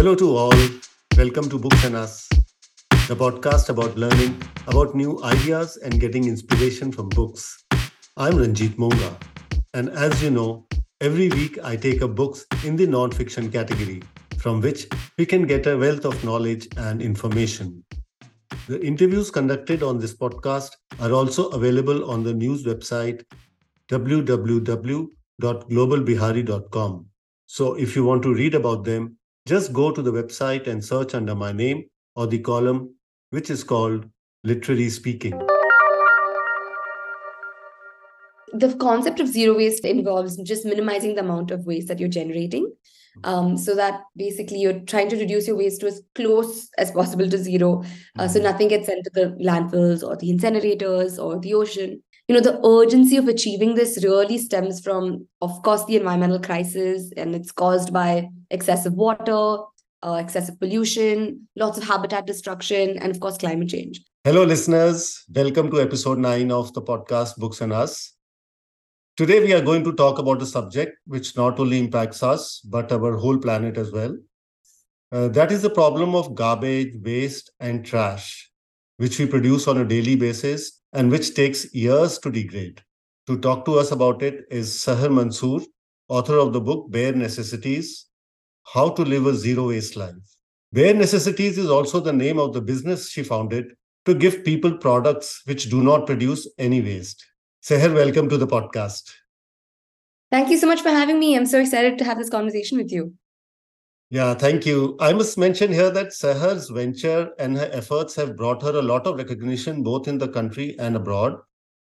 Hello to all. Welcome to Books and Us, the podcast about learning about new ideas and getting inspiration from books. I'm Ranjit Monga, and as you know, every week I take up books in the non-fiction category, from which we can get a wealth of knowledge and information. The interviews conducted on this podcast are also available on the news website www.globalbihari.com. So if you want to read about them, just go to the website and search under my name or the column, which is called Literally Speaking. The concept of zero waste involves just minimizing the amount of waste that you're generating. Um, so that basically you're trying to reduce your waste to as close as possible to zero. Uh, so nothing gets sent to the landfills or the incinerators or the ocean you know the urgency of achieving this really stems from of course the environmental crisis and it's caused by excessive water uh, excessive pollution lots of habitat destruction and of course climate change. Hello listeners. Welcome to episode 9 of the podcast books and us. Today we are going to talk about a subject which not only impacts us but our whole planet as well. Uh, that is the problem of garbage waste and trash which we produce on a daily basis and which takes years to degrade. To talk to us about it is Sahar Mansoor, author of the book Bare Necessities How to Live a Zero Waste Life. Bare Necessities is also the name of the business she founded to give people products which do not produce any waste. Seher, welcome to the podcast. Thank you so much for having me. I'm so excited to have this conversation with you. Yeah, thank you. I must mention here that Sahar's venture and her efforts have brought her a lot of recognition both in the country and abroad.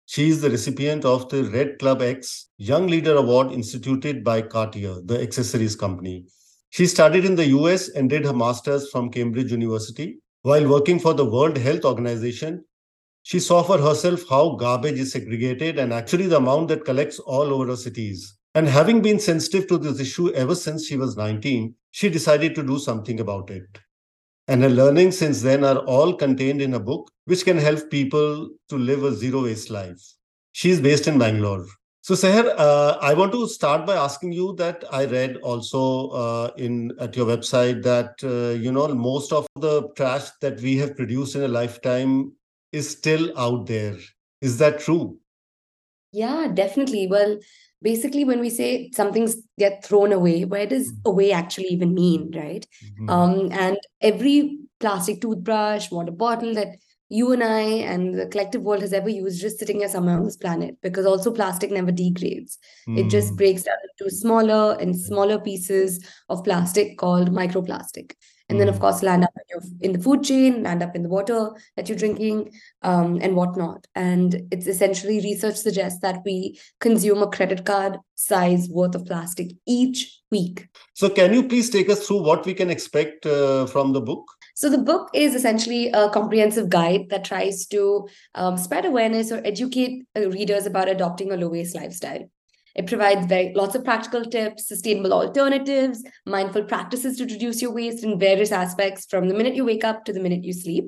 She is the recipient of the Red Club X Young Leader Award instituted by Cartier, the accessories company. She studied in the US and did her master's from Cambridge University. While working for the World Health Organization, she saw for herself how garbage is segregated and actually the amount that collects all over our cities. And having been sensitive to this issue ever since she was 19, she decided to do something about it. And her learnings since then are all contained in a book which can help people to live a zero waste life. She's based in Bangalore. So, Sahar, uh, I want to start by asking you that I read also uh, in at your website that uh, you know most of the trash that we have produced in a lifetime is still out there. Is that true? Yeah, definitely. Well, basically when we say something's get thrown away where does mm-hmm. away actually even mean right mm-hmm. um, and every plastic toothbrush water bottle that you and i and the collective world has ever used just sitting here somewhere on this planet because also plastic never degrades mm. it just mm. breaks down into smaller and smaller pieces of plastic called microplastic and then of mm. course land up in, your, in the food chain land up in the water that you're drinking um, and whatnot. And it's essentially research suggests that we consume a credit card size worth of plastic each week. So can you please take us through what we can expect uh, from the book? So the book is essentially a comprehensive guide that tries to um, spread awareness or educate uh, readers about adopting a low waste lifestyle it provides very lots of practical tips, sustainable alternatives, mindful practices to reduce your waste in various aspects from the minute you wake up to the minute you sleep.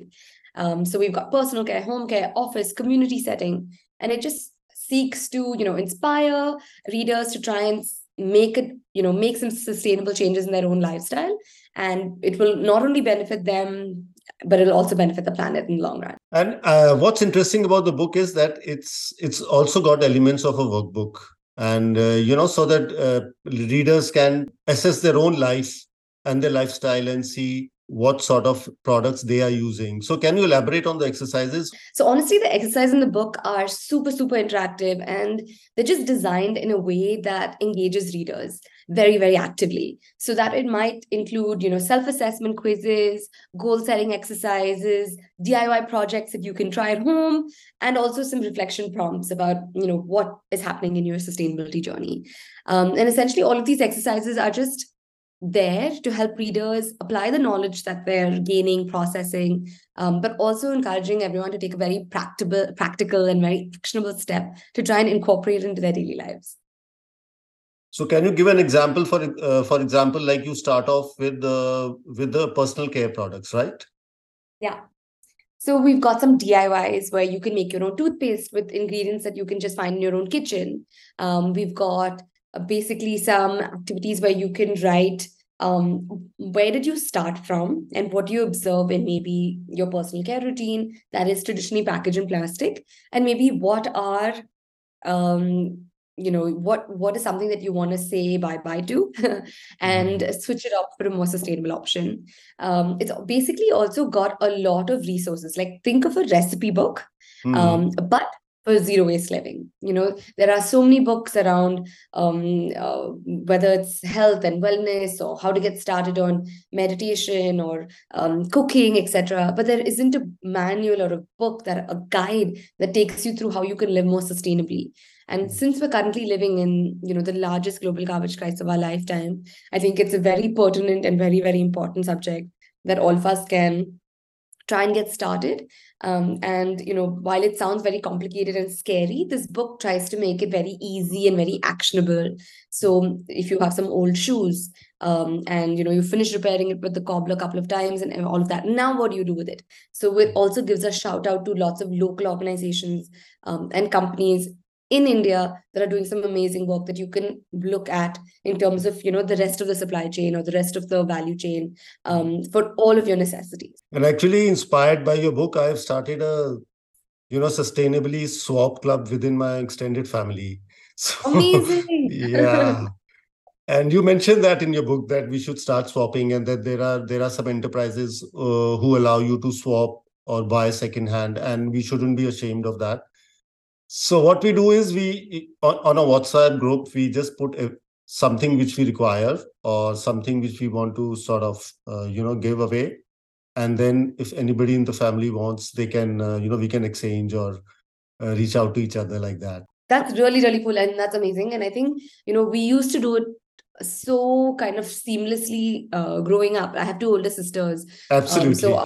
Um, so we've got personal care, home care, office, community setting, and it just seeks to you know inspire readers to try and make it you know make some sustainable changes in their own lifestyle. And it will not only benefit them but it'll also benefit the planet in the long run. And uh, what's interesting about the book is that it's it's also got elements of a workbook and uh, you know so that uh, readers can assess their own life and their lifestyle and see what sort of products they are using. So, can you elaborate on the exercises? So, honestly, the exercises in the book are super, super interactive and they're just designed in a way that engages readers very, very actively. So, that it might include, you know, self assessment quizzes, goal setting exercises, DIY projects that you can try at home, and also some reflection prompts about, you know, what is happening in your sustainability journey. Um, and essentially, all of these exercises are just there to help readers apply the knowledge that they're gaining, processing, um, but also encouraging everyone to take a very practical, practical and very actionable step to try and incorporate into their daily lives. So, can you give an example for uh, for example, like you start off with the with the personal care products, right? Yeah. So we've got some DIYs where you can make your own toothpaste with ingredients that you can just find in your own kitchen. Um, we've got basically some activities where you can write um, where did you start from and what do you observe in maybe your personal care routine that is traditionally packaged in plastic and maybe what are um, you know what what is something that you want to say bye bye to and mm. switch it up for a more sustainable option um, it's basically also got a lot of resources like think of a recipe book mm. um, but for zero waste living. You know there are so many books around um, uh, whether it's health and wellness or how to get started on meditation or um, cooking etc but there isn't a manual or a book that a guide that takes you through how you can live more sustainably. And hmm. since we're currently living in, you know, the largest global garbage crisis of our lifetime, I think it's a very pertinent and very, very important subject that all of us can try and get started. Um, and you know, while it sounds very complicated and scary, this book tries to make it very easy and very actionable. So if you have some old shoes um, and you know you finish repairing it with the cobbler a couple of times and all of that, now what do you do with it? So it also gives a shout out to lots of local organizations um, and companies in India that are doing some amazing work that you can look at in terms of you know the rest of the supply chain or the rest of the value chain um, for all of your necessities. And actually, inspired by your book, I have started a you know sustainably swap club within my extended family. So, amazing. yeah. And you mentioned that in your book that we should start swapping, and that there are there are some enterprises uh, who allow you to swap or buy secondhand, and we shouldn't be ashamed of that so what we do is we on, a WhatsApp group we just put a, something which we require or something which we want to sort of uh, you know give away, and then if anybody in the family wants, they can uh, you know we can exchange or uh, reach out to each other like that. That's really really cool and that's amazing. And I think you know we used to do it so kind of seamlessly uh, growing up. I have two older sisters. Absolutely. Um, so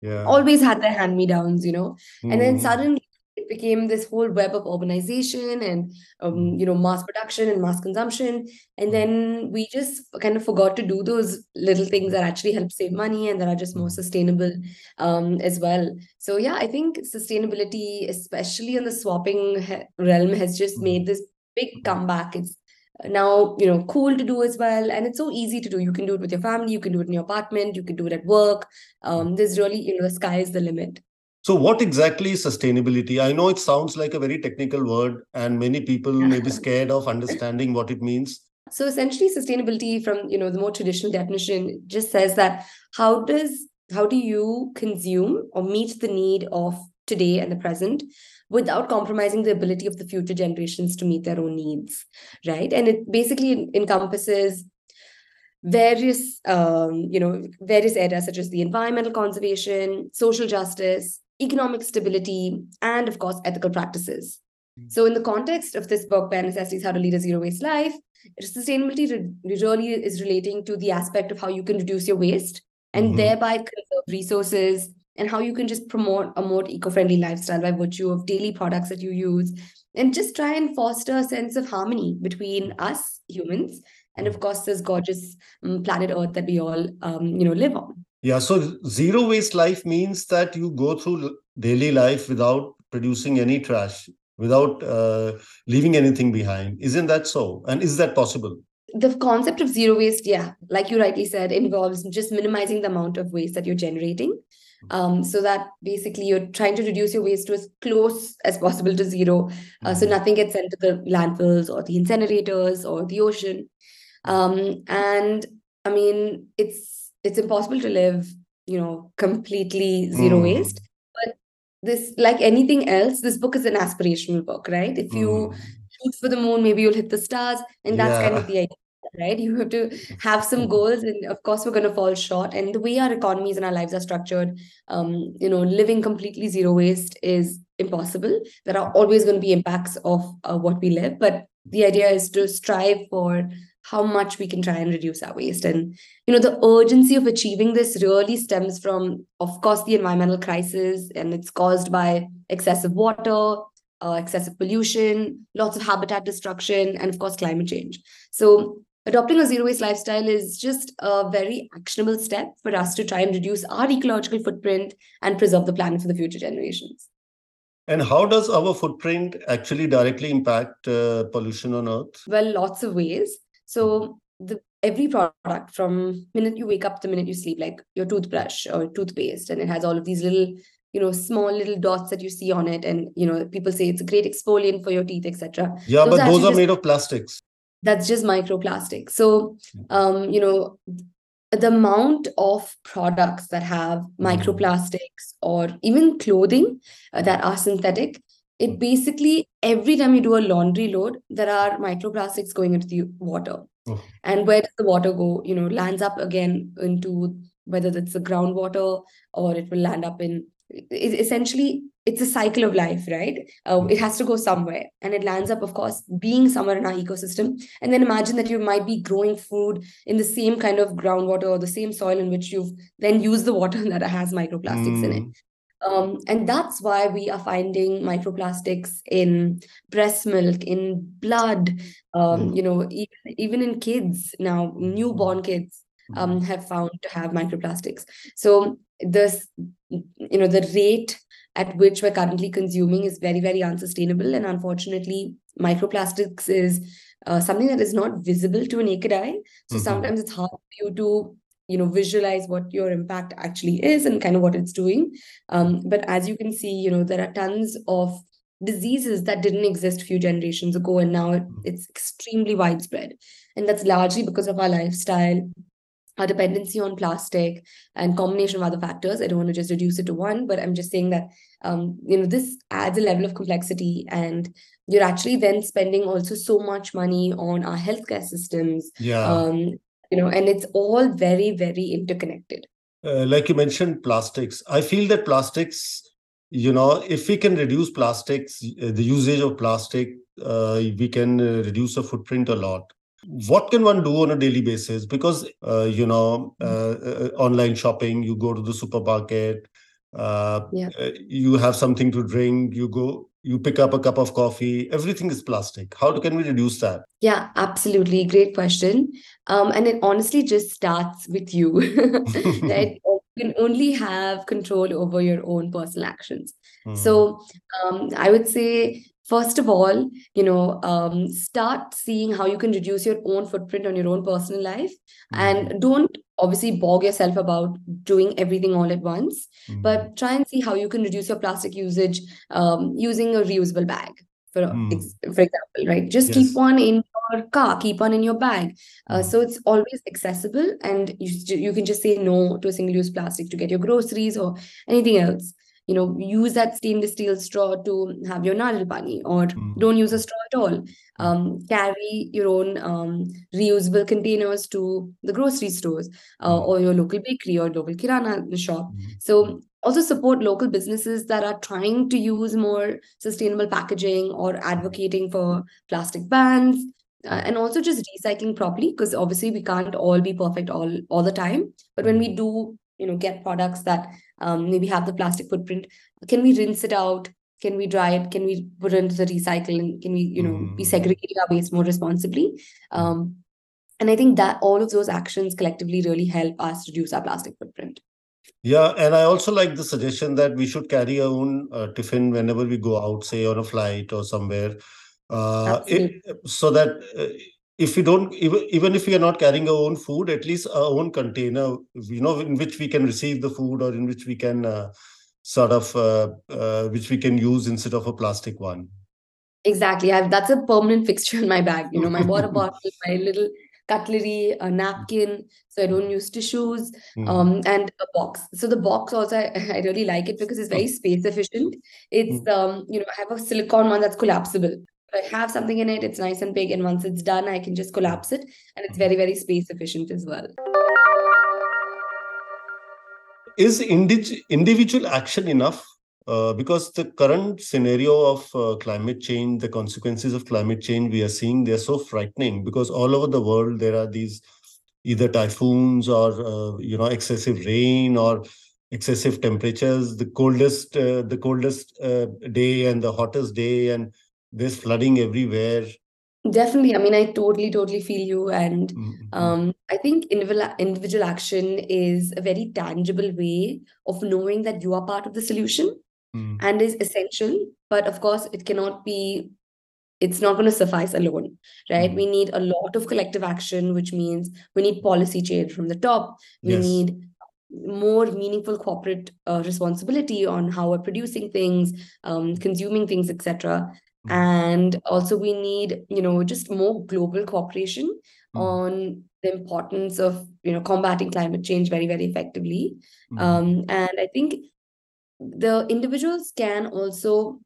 yeah. always had their hand me downs, you know. Mm. And then hmm. suddenly it became this whole web of urbanization and um, mm-hmm. you know mass production and mass consumption. And then we just kind of forgot to do those little things that actually help save money and that are just more mm-hmm. sustainable um, as well. So yeah i think sustainability especially in the swapping realm has just made this big comeback. It's now you know cool to do as well. And it's so easy to do. You can do it with your family. You can do it in your apartment. You can do it at work. Um, there's really you know the sky is the limit so, what exactly is sustainability? I know it sounds like a very technical word, and many people may be scared of understanding what it means. So, essentially, sustainability, from you know the more traditional definition, just says that how does how do you consume or meet the need of today and the present without compromising the ability of the future generations to meet their own needs, right? And it basically encompasses various um, you know various areas such as the environmental conservation social justice economic stability, and of course, ethical practices. Mm-hmm. So, in the context of this book, Bare Necessities How to Lead a Zero Waste Life, sustainability really is relating to the aspect of how you can reduce your waste and mm-hmm. thereby conserve resources and how you can just promote a more eco-friendly lifestyle by virtue of daily products that you use and just try and foster a sense of harmony between us humans and of course this gorgeous um, planet earth that we all um, you know live on yeah, so zero waste life means that you go through daily life without producing any trash, without uh, leaving anything behind. Isn't that so? And is that possible? The concept of zero waste, yeah, like you rightly said, involves just minimizing the amount of waste that you're generating. Um, so that basically you're trying to reduce your waste to as close as possible to zero. Uh, so mm-hmm. nothing gets sent to the landfills or the incinerators or the ocean. Um, and I mean, it's it's impossible to live you know completely zero mm. waste but this like anything else this book is an aspirational book right if you mm. shoot for the moon maybe you'll hit the stars and that's yeah. kind of the idea right you have to have some mm. goals and of course we're going to fall short and the way our economies and our lives are structured um you know living completely zero waste is impossible there are always going to be impacts of uh, what we live but the idea is to strive for how much we can try and reduce our waste. And you know the urgency of achieving this really stems from of course the environmental crisis and it's caused by excessive water uh, excessive pollution lots of habitat destruction and of course climate change. So adopting a zero waste lifestyle is just a very actionable step for us to try and reduce our ecological footprint and preserve the planet for the future generations. And how does our footprint actually directly impact uh, pollution on earth? Well lots of ways so the every product from minute you wake up to the minute you sleep, like your toothbrush or toothpaste, and it has all of these little, you know, small little dots that you see on it, and you know, people say it's a great exfoliant for your teeth, etc. Yeah, those but those are just, made of plastics. That's just microplastic. So, um, you know, the amount of products that have mm-hmm. microplastics or even clothing uh, that are synthetic it basically every time you do a laundry load there are microplastics going into the water. Oh. and where does the water go? You know lands up again into whether it's the groundwater or it will land up in it, essentially it's a cycle of life right? Uh, it has to go somewhere. And it lands up of course being somewhere in our ecosystem. And then imagine that you might be growing food in the same kind of groundwater or the same soil in which you've then used the water that has microplastics mm. in it. Mm. Um, and that's why we are finding microplastics in breast milk, in blood, um, mm. you know, even, even in kids now, newborn kids um, mm. have found to have microplastics. So this, you know, the rate at which we're currently consuming is very, very unsustainable. And unfortunately, microplastics is uh, something that is not visible to a naked eye. So mm-hmm. sometimes it's hard for you to you know visualize what your impact actually is and kind of what it's doing. Um, but as you can see you know there are tons of diseases that didn't exist a few generations ago and now it's extremely widespread. And that's largely because of our lifestyle our dependency on plastic and combination of other factors. I don't want to just reduce it to one but i'm just saying that um, you know this adds a level of complexity and you're actually then spending also so much money on our healthcare systems yeah. um, you know and it's all very very interconnected. Uh, like you mentioned plastics. I feel that plastics you know if we can reduce plastics uh, the usage of plastic uh, we can uh, reduce the footprint a lot. What can one do on a daily basis? Because uh, you know uh, online shopping you go to the supermarket yeah. you have something to drink you go you pick up a cup of coffee everything is plastic. How can we reduce that? Yeah absolutely. Great question. Um, and it honestly just starts with you right? You can only have control over your own personal actions. Mm. so um, i would say first of all you know um, start seeing how you can reduce your own footprint on your own personal life. Mm. and don't obviously bog yourself about doing everything all at once mm-hmm. but try and see how you can reduce your plastic usage um, using a reusable bag for mm. for example right just yes. keep one in your car keep one in your bag uh, mm. so it's always accessible and you, you can just say no to a single use plastic to get your groceries or anything else you know use that stainless steel straw to have your nariyal pani or mm. don't use a straw at all um, carry your own um, reusable containers to the grocery stores uh, mm. or your local bakery or local kirana shop mm. so also support local businesses that are trying to use more sustainable packaging or advocating for plastic bans uh, and also just recycling properly because obviously we can't all be perfect all all the time but when we do you know get products that um, maybe have the plastic footprint can we rinse it out can we dry it? Can we put it into the recycle and can we you know mm. be segregating our waste more responsibly? Um, and i think that all of those actions collectively really help us reduce our plastic footprint. Yeah and i also like the suggestion that we should carry our own uh, tiffin whenever we go out say on a flight or somewhere. Uh, it, so that uh, if we don't even, even if we are not carrying our own food at least our own container you know in which we can receive the food or in which we can uh, sort of uh, uh, which we can use instead of a plastic one. Exactly. I've, that's a permanent fixture in my bag. You know my water bottle my little cutlery a napkin so i don't use tissues mm. um, and a box. So the box also I, I, really like it because it's very space efficient. It's mm. um you know i have a silicone one that's collapsible. I have something in it, it's nice and big, and once it's done, I can just collapse it, and it's very, very space efficient as well. Is indig- individual action enough? Uh, because the current scenario of uh, climate change, the consequences of climate change we are seeing, they're so frightening because all over the world there are these either typhoons or uh, you know excessive rain or excessive temperatures. The coldest, uh, the coldest uh, day and the hottest day, and there's flooding everywhere definitely i mean i totally totally feel you and mm-hmm. um, i think individual individual action is a very tangible way of knowing that you are part of the solution mm. and is essential but of course it cannot be it's not going to suffice alone, right? Mm. We need a lot of collective action, which means we need policy change from the top. We Yes. need more meaningful corporate uh, responsibility on how we're producing things, um, consuming things, etc. Mm. And also, we need, you know, just more global cooperation Mm. on the importance of, you know, combating climate change very, very effectively. Mm. Um, and I think the individuals can also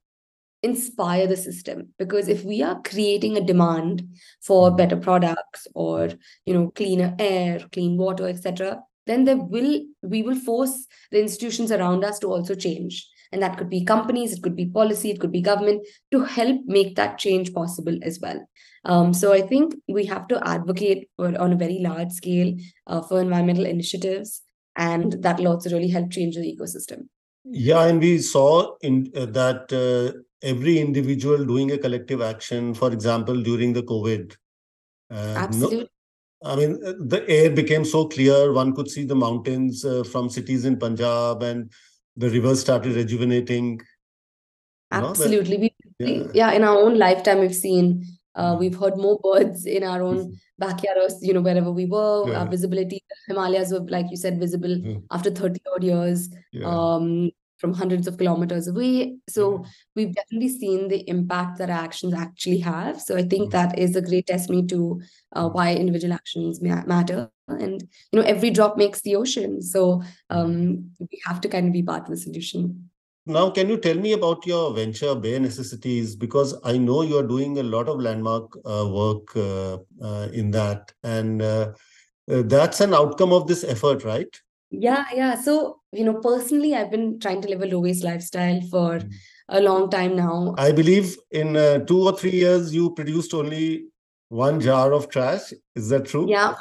inspire the system because if we are creating a demand for Mhm. better products or you know cleaner air clean water etc then there will we will force the institutions around us to also change and that could be companies it could be policy it could be government to help make that change possible as well um, so i think we have to advocate for, on a very large scale uh, for environmental initiatives and that will also really help change the ecosystem Yeah, and we saw in uh, that uh, every individual doing a collective action, for example, during the COVID. Uh, no, absolutely I mean, uh, the air became so clear. One could see the mountains uh, from cities in Punjab, and the rivers started rejuvenating. You know, the- Absolutely. We, we- yeah. yeah, in our own lifetime, we've seen, uh, Mhm. we've heard more birds in our own backyard or, you know, wherever we were. Yeah. Our visibility, The Himalayas were, like you said, visible Mm. after 30 odd years, Yeah. um, from hundreds of kilometers away. So Yeah. we've definitely seen the impact that our actions actually have. So I think Mm. that is a great testimony to uh, Mm. why individual actions ma- matter. And, you know, every drop makes the ocean. So Mm. um, we have to kind of be part of the solution. Now, can you tell me about your venture, Bare Necessities? Because I know you are doing a lot of landmark uh, work uh, uh, in that, and uh, uh, that's an outcome of this effort, right? Yeah, yeah. So, you know, personally, I've been trying to live a low waste lifestyle for Mm. a long time now. I believe in uh, two or three years you produced only one jar of trash. Is that true? Yeah,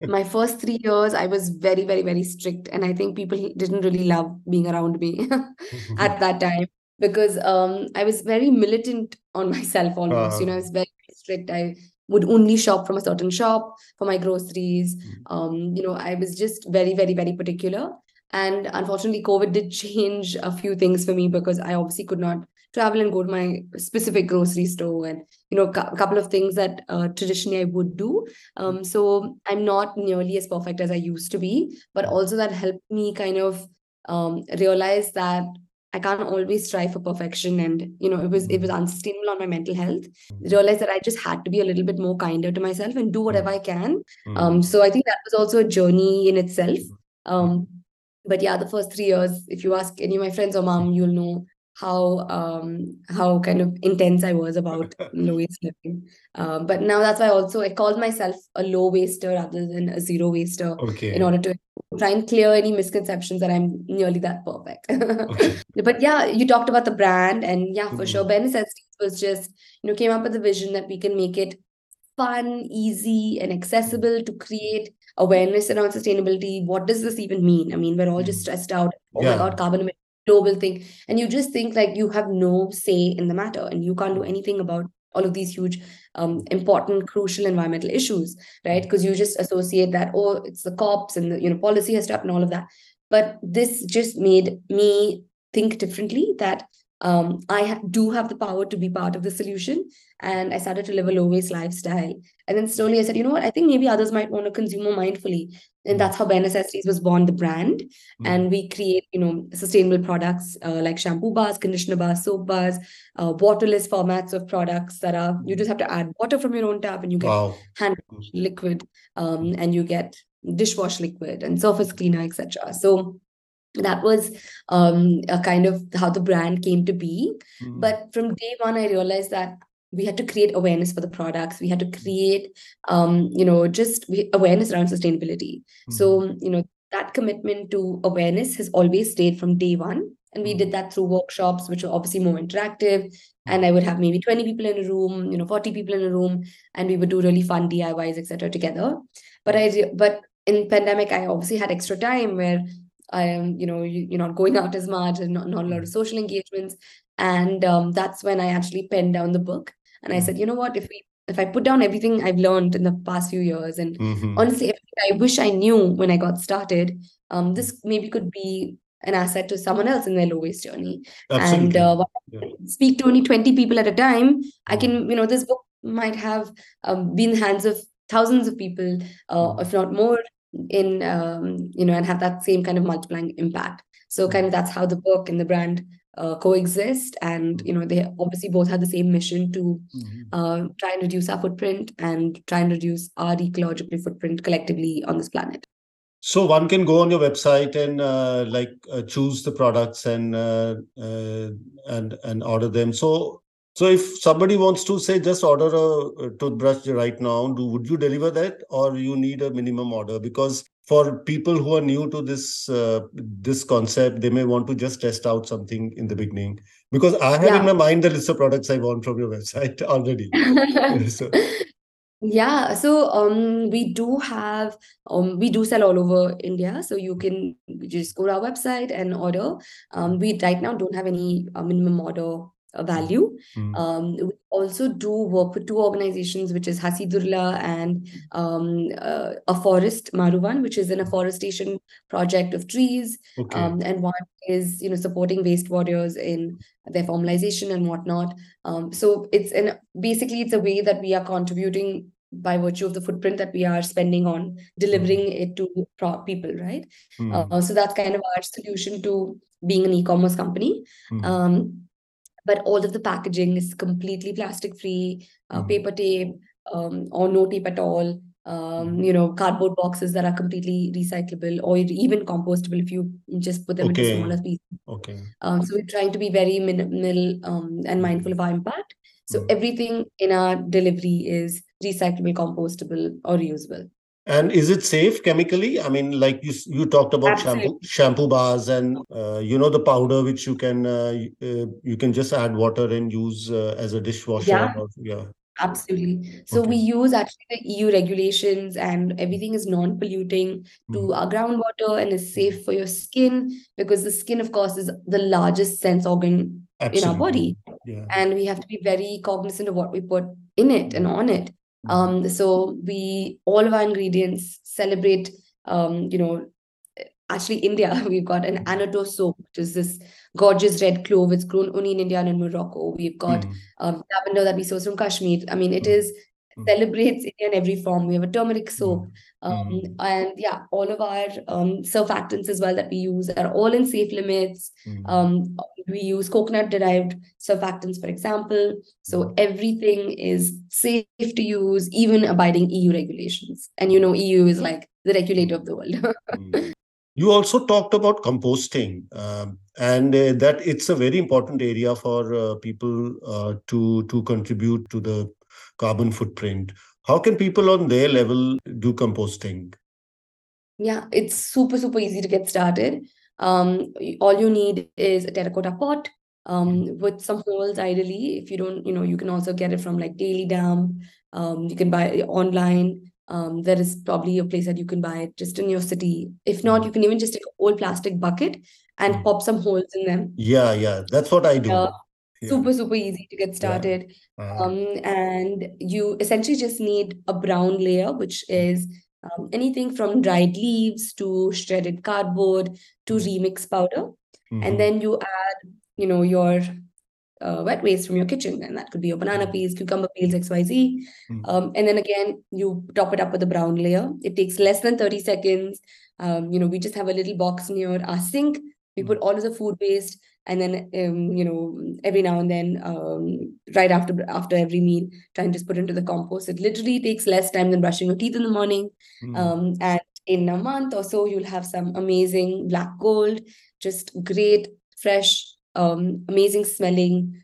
my, my first three years, I was very, very, very strict, and I think people didn't really love being around me at that time because um, I was very militant on myself almost. You know, I Ah. was very strict. I would only shop from a certain shop for my groceries. Mm. Um, you know, I was just very, very, very particular. And unfortunately, COVID did change a few things for me because I obviously could not travel and go to my specific grocery store and you know a couple of things that uh, traditionally I would do. Um, so I'm not nearly as perfect as I used to be, but also that helped me kind of um, realize that I can't always strive for perfection, and you know it was it was unsustainable on my mental health. Realized that I just had to be a little bit more kinder to myself and do whatever I can. Mm. Um, so I think that was also a journey in itself. Um, but yeah, the first three years, if you ask any of my friends or mom, you'll know how um how kind of intense I was about low waste living. Um, but now that's why also I call myself a low waster rather than a zero waster Okay. in order to try and clear any misconceptions that I'm nearly that perfect. Okay. But yeah, you talked about the brand, and yeah, for Mhm. sure, Bare Necessities was just you know came up with the vision that we can make it fun, easy, and accessible to create awareness around sustainability. What does this even mean? I mean, we're all just Mhm. stressed out. Oh Yeah. my God, carbon emission, global thing, and you just think like you have no say in the matter, and you can't do anything about all of these huge, um, important, crucial environmental issues, right? Because you just associate that, oh, it's the cops and the you know policy has stopped and all of that. But this just made me think differently that um, I ha- do have the power to be part of the solution. And I started to live a low waste lifestyle. And then slowly I said, you know what, I think maybe others might want to consume more mindfully. And that's how Bare Necessities was born, the brand. Mm. And we create, you know, sustainable products uh, like shampoo bars, conditioner bars, soap bars, uh, waterless formats of products that are, you just have to add water from your own tap and you get Wow. hand liquid um, and you get dishwash liquid and surface cleaner, etc. So that was um, a kind of how the brand came to be. Mm. But from day one, I realized that we had to create awareness for the products. We had to create, um, you know, just awareness around sustainability. So, you know, that commitment to awareness has always stayed from day one. And we did that through workshops, which were obviously more interactive. And I would have maybe 20 people in a room, you know, 40 people in a room, and we would do really fun DIYs, etc. together. But I, but in pandemic, I obviously had extra time where I am, you know, you, you're not going out as much and not, not a lot of social engagements. And um, that's when I actually penned down the book. And I Mm. said, you know what, if we if I put down everything I've learned in the past few years, and Mhm. honestly, everything I wish I knew when I got started, um, this maybe could be an asset to someone else in their low waste journey. Absolutely. And uh, Yeah. speak to only 20 people at a time, I Mm. can, you know, this book might have um, been in the hands of thousands of people, uh, Mm. if not more, in, um, you know, and have that same kind of multiplying impact. So kind of that's how the book and the brand uh, coexist. And, you know, they obviously both have the same mission to Mhm. uh, try and reduce our footprint and try and reduce our ecological footprint collectively on this planet. So one can go on your website and uh, like uh, choose the products and uh, uh, and and order them. So so if somebody wants to say just order a, toothbrush right now, do would you deliver that or you need a minimum order? Because for people who are new to this uh, this concept, they may want to just test out something in the beginning. Because I have in my mind the list of products I want from your website already. So Yeah, so um we do have um we do sell all over India, so you can just go to our website and order. Um we right now don't have any uh, minimum order value. mm, Um we also do work with two organizations, which is Hasiru Dala and um uh, a forest Maruvan, which is an afforestation project of trees. okay. Um and one is you know supporting waste warriors in their formalization and whatnot. Um, so it's an basically it's a way that we are contributing by virtue of the footprint that we are spending on delivering it to pro- people, right? Mm, Uh, so that's kind of our solution to being an e-commerce company. mm, Um, but all of the packaging is completely plastic free, uh, Mhm. paper tape, um, or no tape at all. Um, Mhm. you know, cardboard boxes that are completely recyclable or even compostable if you just put them into Okay. smaller pieces. okay. Um, so we're trying to be very minimal um, and mindful of our impact. So Mm. everything in our delivery is recyclable, compostable, or reusable. And is it safe chemically? I mean, like you you talked about Absolutely. shampoo shampoo bars and uh, you know the powder which you can uh, uh, you can just add water and use uh, as a dishwasher. Yeah. Or, yeah. Absolutely. So we use actually the EU regulations and everything is non-polluting to Mm. our groundwater and is safe for your skin because the skin, of course, is the largest sense organ in our body. Yeah. and we have to be very cognizant of what we put in it and on it. Um, so we all of our ingredients celebrate. Um, you know, actually India we've got an Annatto soap, which is this gorgeous red clove. It's grown only in India and in Morocco. We've got Mm. um, lavender that we source from Kashmir. I mean, it Mm. is. Celebrates India in every form. We have a turmeric soap. Um, Mm. and yeah, all of our um, surfactants as well that we use are all in safe limits. Mm. Um, we use coconut derived surfactants, for example. So everything is safe to use, even abiding EU regulations. And you know, EU is like the regulator of the world. Mm. You also talked about composting, um, and uh, that it's a very important area for uh, people uh, to to contribute to the carbon footprint. How can people on their level do composting? Yeah, it's super, super easy to get started. Um, all you need is a terracotta pot um, with some holes, ideally. If you don't, you know, you can also get it from like Daily Dump. Um, you can buy it online. Um, there is probably a place that you can buy it just in your city. If not, you can even just take a old plastic bucket and Mm. pop some holes in them. Yeah, yeah, that's what I do. Yeah, Yeah. super, super easy to get started. Uh, Um, and you essentially just need a brown layer, which is um, anything from dried leaves to shredded cardboard to Mm. remix powder. mhm. And then you add, you know, your uh, wet waste from your kitchen, and that could be your banana Mm. peels, cucumber peels, XYZ. Mm. Um, and then again, you top it up with a brown layer. It takes less than 30 seconds. Um, you know, we just have a little box near our sink. We put all of the food waste, and then um, you know, every now and then, um, right after after every meal, try and just put into the compost. It literally takes less time than brushing your teeth in the morning. Mm. Um, and in a month or so, you'll have some amazing black gold, just great, fresh, um, amazing smelling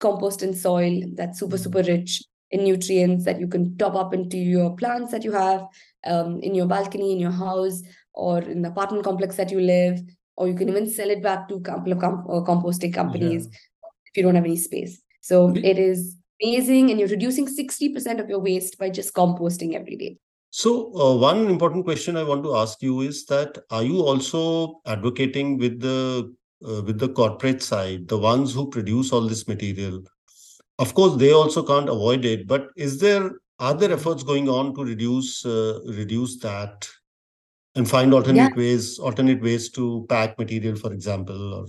compost and soil that's super, Mm. super rich in nutrients that you can top up into your plants that you have um, in your balcony, in your house, or in the apartment complex that you live, or you can even sell it back to a couple of com- uh, composting companies if you don't have any space. So it is amazing, and you're reducing 60% of your waste by just composting every day. So, uh, one important question I want to ask you is that are you also advocating with the uh, with the corporate side, the ones who produce all this material? Of course, they also can't avoid it, but is there are there efforts going on to reduce uh, reduce that? And find alternate yeah. ways alternate ways to pack material for example or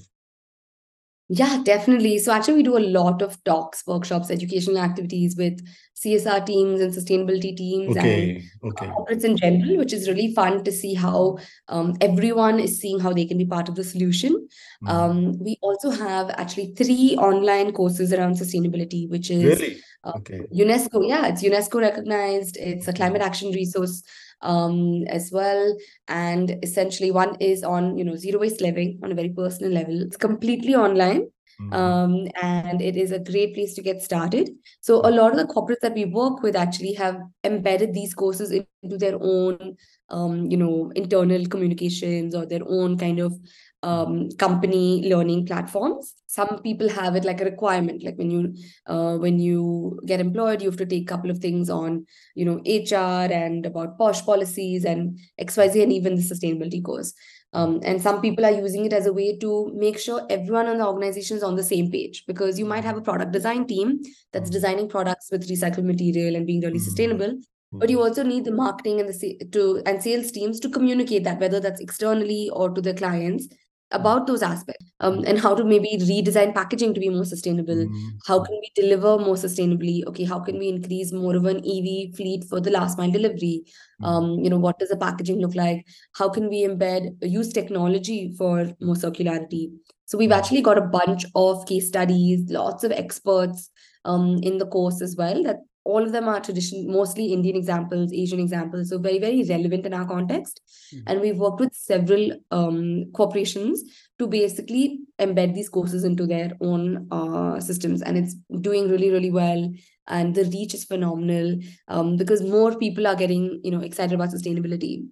yeah, definitely. So actually, we do a lot of talks, workshops, educational activities with CSR teams and sustainability teams okay, and okay. corporates in general, which is really fun to see how um, everyone is seeing how they can be part of the solution. Mm. Um, we also have actually three online courses around sustainability, which is really? Uh, okay. UNESCO. Yeah, it's UNESCO recognized. It's a climate action resource um, as well. And essentially, one is on you know zero waste living on a very personal level. It's completely online. Mm-hmm. Um, and it is a great place to get started. So a lot of the corporates that we work with actually have embedded these courses into their own, um, you know, internal communications or their own kind of um, company learning platforms. Some people have it like a requirement, like when you uh, when you get employed, you have to take a couple of things on, you know, HR and about POSH policies and XYZ and even the sustainability course. Um, and some people are using it as a way to make sure everyone in the organization is on the same page because you might have a product design team that's mm-hmm. designing products with recycled material and being really mm-hmm. sustainable but you mm-hmm. also need the marketing and the to and sales teams to communicate that whether that's externally or to the clients about those aspects um, and how to maybe redesign packaging to be more sustainable mm-hmm. how can we deliver more sustainably okay how can we increase more of an ev fleet for the last mile delivery mm-hmm. um, you know what does the packaging look like how can we embed use technology for more circularity so we've mm-hmm. actually got a bunch of case studies lots of experts um, in the course as well that all of them are traditional, mostly Indian examples, Asian examples, so very, very relevant in our context. Mm-hmm. And we've worked with several um, corporations to basically embed these courses into their own uh, systems. And it's doing really, really well. And the reach is phenomenal um, because more people are getting, you know, excited about sustainability.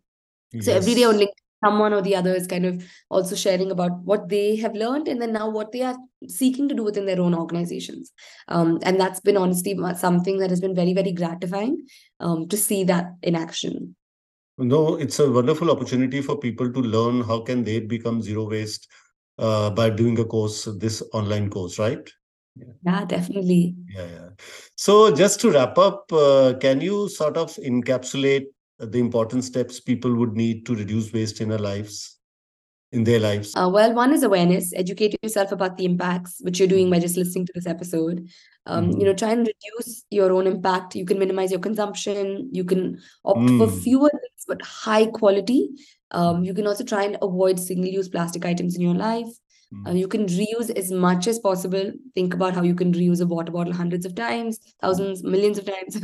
Yes. So every day on LinkedIn, someone or the other is kind of also sharing about what they have learned and then now what they are seeking to do within their own organizations. Um, and that's been honestly something that has been very very gratifying um, to see that in action. No it's a wonderful opportunity for people to learn how can they become zero waste uh, by doing a course this online course right? Yeah. yeah definitely. Yeah yeah. So just to wrap up uh, can you sort of encapsulate the important steps people would need to reduce waste in their lives in their lives? Uh, well one is awareness. Educate yourself about the impacts which you're doing by just listening to this episode. Um, mm. you know try and reduce your own impact. You can minimize your consumption. You can opt mm. for fewer things but high quality. Um, you can also try and avoid single use plastic items in your life uh, you can reuse as much as possible. Think about how you can reuse a water bottle hundreds of times, thousands, millions of times.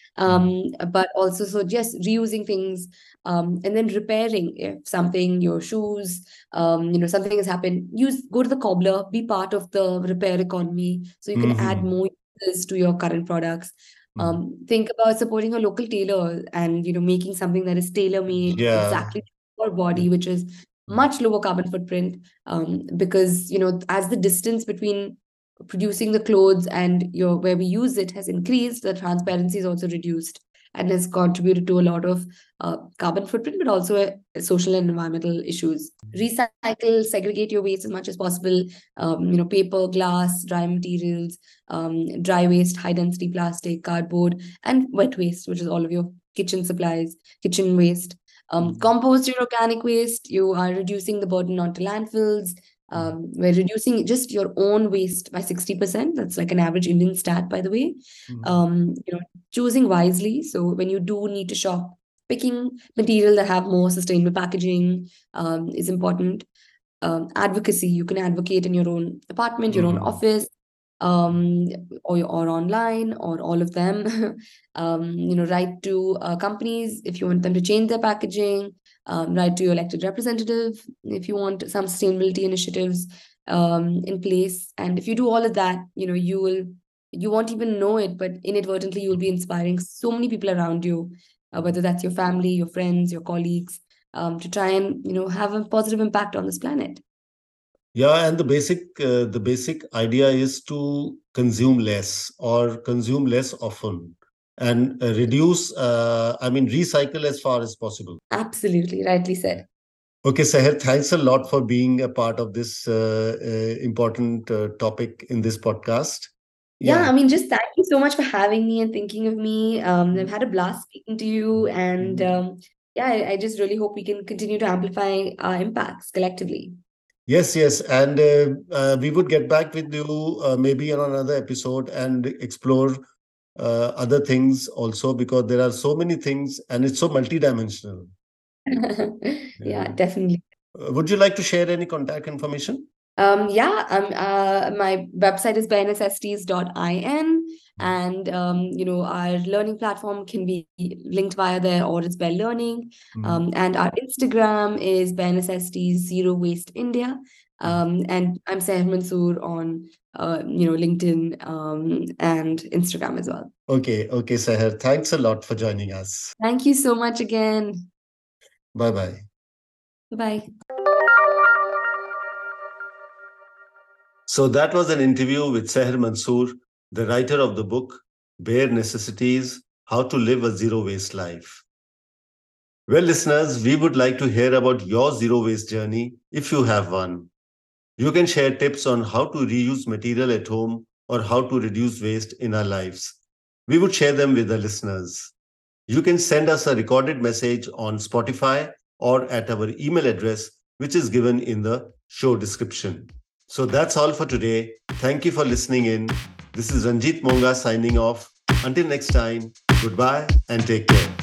um, but also, so just reusing things um, and then repairing if something, your shoes, um, you know, something has happened. Use go to the cobbler, be part of the repair economy, so you can mm-hmm. add more uses to your current products. Mm-hmm. Um, think about supporting a local tailor and you know making something that is tailor made yeah. exactly for body, which is much lower carbon footprint um, because you know as the distance between producing the clothes and your where we use it has increased the transparency is also reduced and has contributed to a lot of uh, carbon footprint but also uh, social and environmental issues. Recycle segregate your waste as much as possible um, you know paper glass dry materials um, dry waste high density plastic cardboard and wet waste which is all of your kitchen supplies kitchen waste um, mm-hmm. compost your organic waste. You are reducing the burden onto landfills. Mm-hmm. Um, we're reducing just your own waste by 60%. That's like an average Indian stat, by the way. Mm-hmm. Um, you know, choosing wisely. So when you do need to shop, picking material that have more sustainable packaging um, is important. Um, advocacy, you can advocate in your own apartment, your mm-hmm. own office um, or, or online or all of them. um, you know, write to uh, companies if you want them to change their packaging. Um, write to your elected representative if you want some sustainability initiatives um, in place. And if you do all of that, you know, you will you won't even know it, but inadvertently you'll be inspiring so many people around you, uh, whether that's your family, your friends, your colleagues, um, to try and you know have a positive impact on this planet. Yeah, and the basic uh, the basic idea is to consume less or consume less often and uh, reduce uh, i mean recycle as far as possible absolutely rightly said okay sahar thanks a lot for being a part of this uh, uh, important uh, topic in this podcast yeah. yeah. i mean just thank you so much for having me and thinking of me um, i've had a blast speaking to you and mm-hmm. um, yeah, I, I just really hope we can continue to amplify our impacts collectively. Yes, yes. And uh, uh, we would get back with you uh, maybe on another episode and explore uh, other things also because there are so many things and it's so multidimensional. yeah, Yeah. definitely. Uh, would you like to share any contact information? Um, yeah, um, uh, my website is barenecessities.in, and um, you know, our learning platform can be linked via there, or it's Bell Learning. Mm. Um, and our Instagram is BNSST Zero Waste India. Um, and I'm Sahar Mansoor on uh, you know, LinkedIn um, and Instagram as well. Okay, okay, Sahar. Thanks a lot for joining us. Thank you so much again. Bye bye. Bye. So that was an interview with Sahar Mansoor, the writer of the book Bare Necessities How to Live a Zero Waste Life. Well, listeners, we would like to hear about your zero waste journey if you have one. You can share tips on how to reuse material at home or how to reduce waste in our lives. We would share them with the listeners. You can send us a recorded message on Spotify or at our email address, which is given in the show description. So that's all for today. Thank you for listening in. This is Ranjit Monga signing off. Until next time, goodbye and take care.